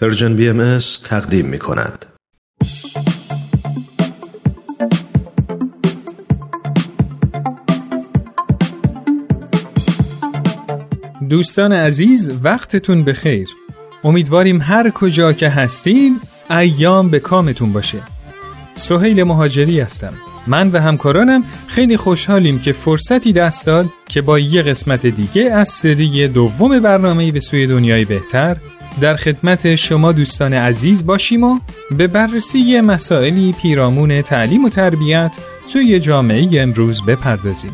Persian BM تقدیم می کند. دوستان عزیز وقتتون بخیر. امیدواریم هر کجا که هستید ایام به کامتون باشه. سهیل مهاجری هستم. من و همکارانم خیلی خوشحالیم که فرصتی دست داد که با یه قسمت دیگه از سری دوم برنامه به سوی دنیای بهتر در خدمت شما دوستان عزیز باشیم و به بررسی مسائلی پیرامون تعلیم و تربیت توی جامعه امروز بپردازیم.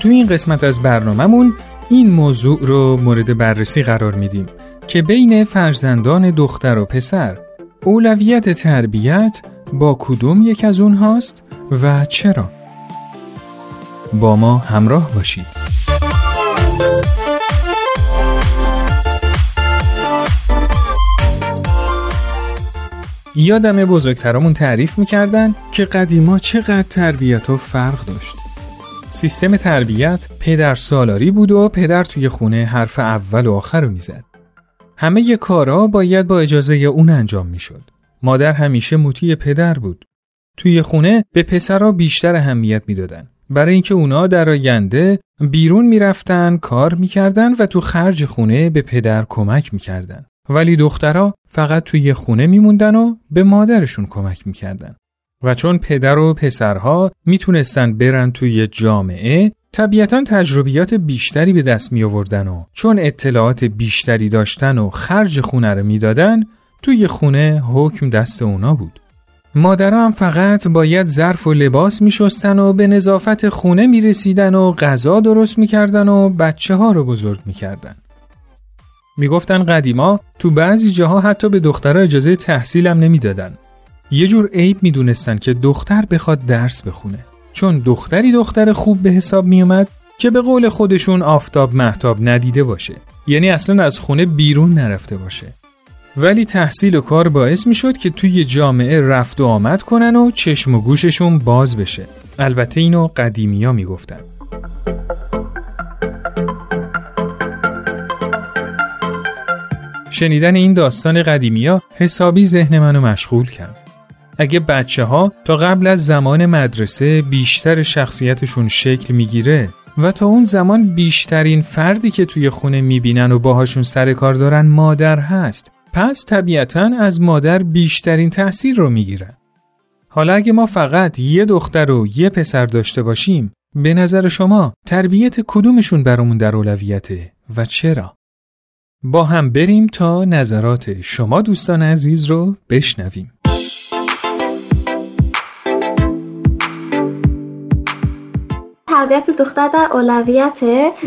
تو این قسمت از برنامهمون این موضوع رو مورد بررسی قرار میدیم که بین فرزندان دختر و پسر اولویت تربیت با کدوم یک از اونهاست و چرا؟ با ما همراه باشید. یادم بزرگترامون تعریف می‌کردن که قدیما چقدر تربیت و فرق داشت. سیستم تربیت پدر سالاری بود و پدر توی خونه حرف اول و آخر رو می‌زد. همه ی کارا باید با اجازه اون انجام می‌شد. مادر همیشه موتی پدر بود. توی خونه به پسرها بیشتر اهمیت می‌دادن. برای اینکه اونا در آینده بیرون می‌رفتن، کار می‌کردن و تو خرج خونه به پدر کمک می‌کردن. ولی دخترها فقط توی خونه میموندن و به مادرشون کمک می‌کردن. و چون پدر و پسرها می‌تونستن برن توی جامعه طبیعتا تجربیات بیشتری به دست می آوردن و چون اطلاعات بیشتری داشتن و خرج خونه رو می‌دادن توی خونه حکم دست اونا بود. مادرها هم فقط باید ظرف و لباس می شستن و به نظافت خونه می رسیدن و غذا درست می کردن و بچه ها رو بزرگ می کردن. می گفتن قدیما تو بعضی جاها حتی به دخترها اجازه تحصیل هم نمی دادن. یه جور عیب می دونستن که دختر بخواد درس بخونه. چون دختری دختر خوب به حساب می اومد که به قول خودشون آفتاب محتاب ندیده باشه. یعنی اصلا از خونه بیرون نرفته باشه. ولی تحصیل و کار باعث می شد که توی جامعه رفت و آمد کنن و چشم و گوششون باز بشه. البته اینو قدیمی ها می گفتن. شنیدن این داستان قدیمی ها حسابی ذهن منو مشغول کرد. اگه بچه ها تا قبل از زمان مدرسه بیشتر شخصیتشون شکل می‌گیره و تا اون زمان بیشترین فردی که توی خونه می‌بینن و باهاشون سر کار دارن مادر هست پس طبیعتا از مادر بیشترین تأثیر رو می‌گیرن. حالا اگه ما فقط یه دختر و یه پسر داشته باشیم به نظر شما تربیت کدومشون برامون در اولویته و چرا؟ با هم بریم تا نظرات شما دوستان عزیز رو بشنویم. تربیت دختر در اولویت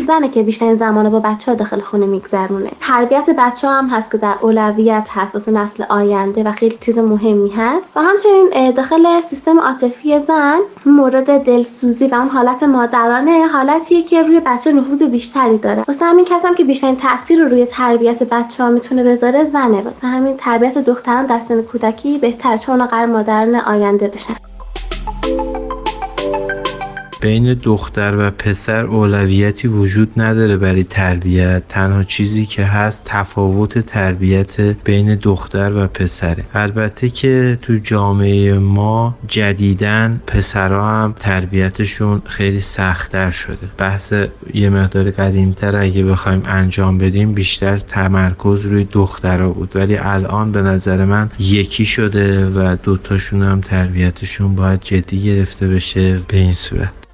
زنه که بیشترین زمان با بچه ها داخل خونه میگذرونه. تربیت بچه ها هم هست که در اولویت هست واسه نسل آینده و خیلی چیز مهمی هست. و همچنین داخل سیستم عاطفی زن مورد دلسوزی و اون حالت مادرانه حالتیه که روی بچه نفوذ بیشتری داره. واسه همین کسم که بیشترین تاثیر رو روی تربیت بچه ها می‌تونه بذاره زنه. واسه همین تربیت دختران در سن کودکی بهتر چون قرار مادران آینده بشن. بین دختر و پسر اولویتی وجود نداره برای تربیت تنها چیزی که هست تفاوت تربیت بین دختر و پسره. البته که تو جامعه ما جدیدن پسرها هم تربیتشون خیلی سختتر شده. بحث یه مقدار قدیمتر اگه بخوایم انجام بدیم بیشتر تمرکز روی دخترها بود. ولی الان به نظر من یکی شده و دوتاشون هم تربیتشون باید جدی گرفته بشه به این صورت.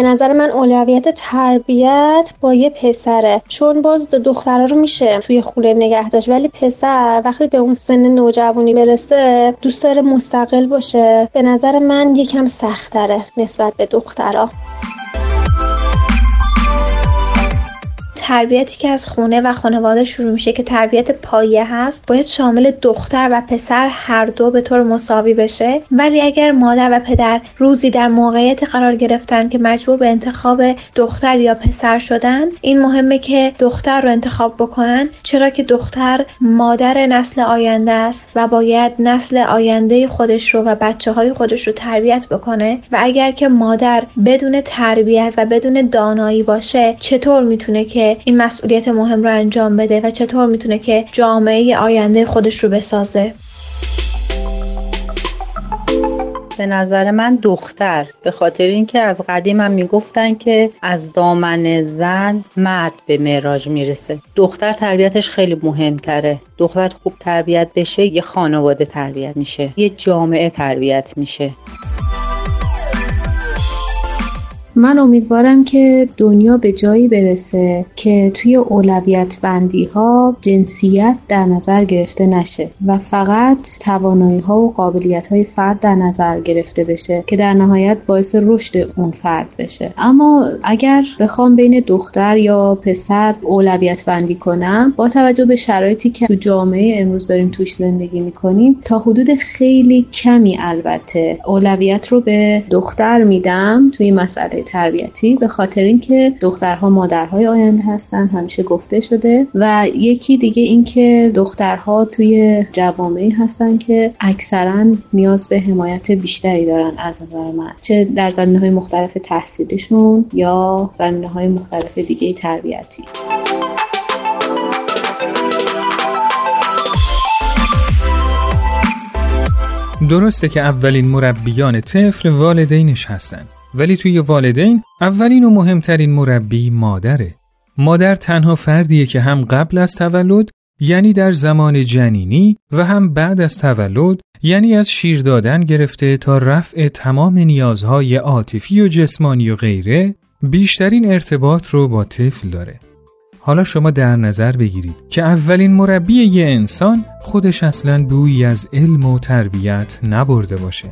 به نظر من اولویت تربیت با یه پسره. چون باز دخترها رو میشه توی خونه نگه داشت. ولی پسر وقتی به اون سن نوجوانی برسه دوست داره مستقل باشه. به نظر من یکم سختره نسبت به دخترها. تربیتی که از خونه و خانواده شروع میشه که تربیت پایه هست باید شامل دختر و پسر هر دو به طور مساوی بشه. ولی اگر مادر و پدر روزی در موقعیت قرار گرفتن که مجبور به انتخاب دختر یا پسر شدن این مهمه که دختر رو انتخاب بکنن. چرا که دختر مادر نسل آینده است و باید نسل آینده خودش رو و بچه های خودش رو تربیت بکنه. و اگر که مادر بدون تربیت و بدون دانایی باشه چطور می‌تونه که این مسئولیت مهم رو انجام بده و چطور می‌تونه که جامعه آینده خودش رو بسازه؟ به نظر من دختر به خاطر اینکه از قدیم هم می‌گفتن که از دامن زن مرد به معراج می‌رسه. دختر تربیتش خیلی مهمتره. دختر خوب تربیت بشه یه خانواده تربیت میشه. یه جامعه تربیت میشه. من امیدوارم که دنیا به جایی برسه که توی اولویت بندی ها جنسیت در نظر گرفته نشه و فقط توانایی ها و قابلیت های فرد در نظر گرفته بشه که در نهایت باعث رشد اون فرد بشه. اما اگر بخوام بین دختر یا پسر اولویت بندی کنم با توجه به شرایطی که تو جامعه امروز داریم توش زندگی می‌کنیم تا حدود خیلی کمی البته اولویت رو به دختر میدم توی مسئله تربیتی به خاطر اینکه دخترها مادرهای آینده هستن همیشه گفته شده و یکی دیگه اینکه دخترها توی جوامعی هستن که اکثرا نیاز به حمایت بیشتری دارن از نظر من چه در زمینه های مختلف تحصیلشون یا زمینه های مختلف دیگه تربیتی. درسته که اولین مربیان طفل والدینش هستند ولی توی والدین اولین و مهمترین مربی مادره. مادر تنها فردیه که هم قبل از تولد یعنی در زمان جنینی و هم بعد از تولد یعنی از شیر دادن گرفته تا رفع تمام نیازهای عاطفی و جسمانی و غیره بیشترین ارتباط رو با طفل داره. حالا شما در نظر بگیرید که اولین مربی یه انسان خودش اصلا بویی از علم و تربیت نبرده باشه.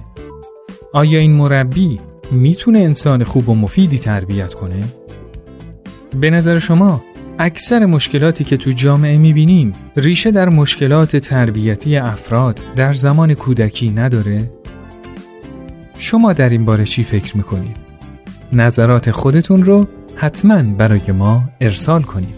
آیا این مربی می‌تونه انسان خوب و مفیدی تربیت کنه؟ به نظر شما اکثر مشکلاتی که تو جامعه می‌بینیم ریشه در مشکلات تربیتی افراد در زمان کودکی نداره؟ شما در این باره چی فکر می‌کنید؟ نظرات خودتون رو حتما برای ما ارسال کنید.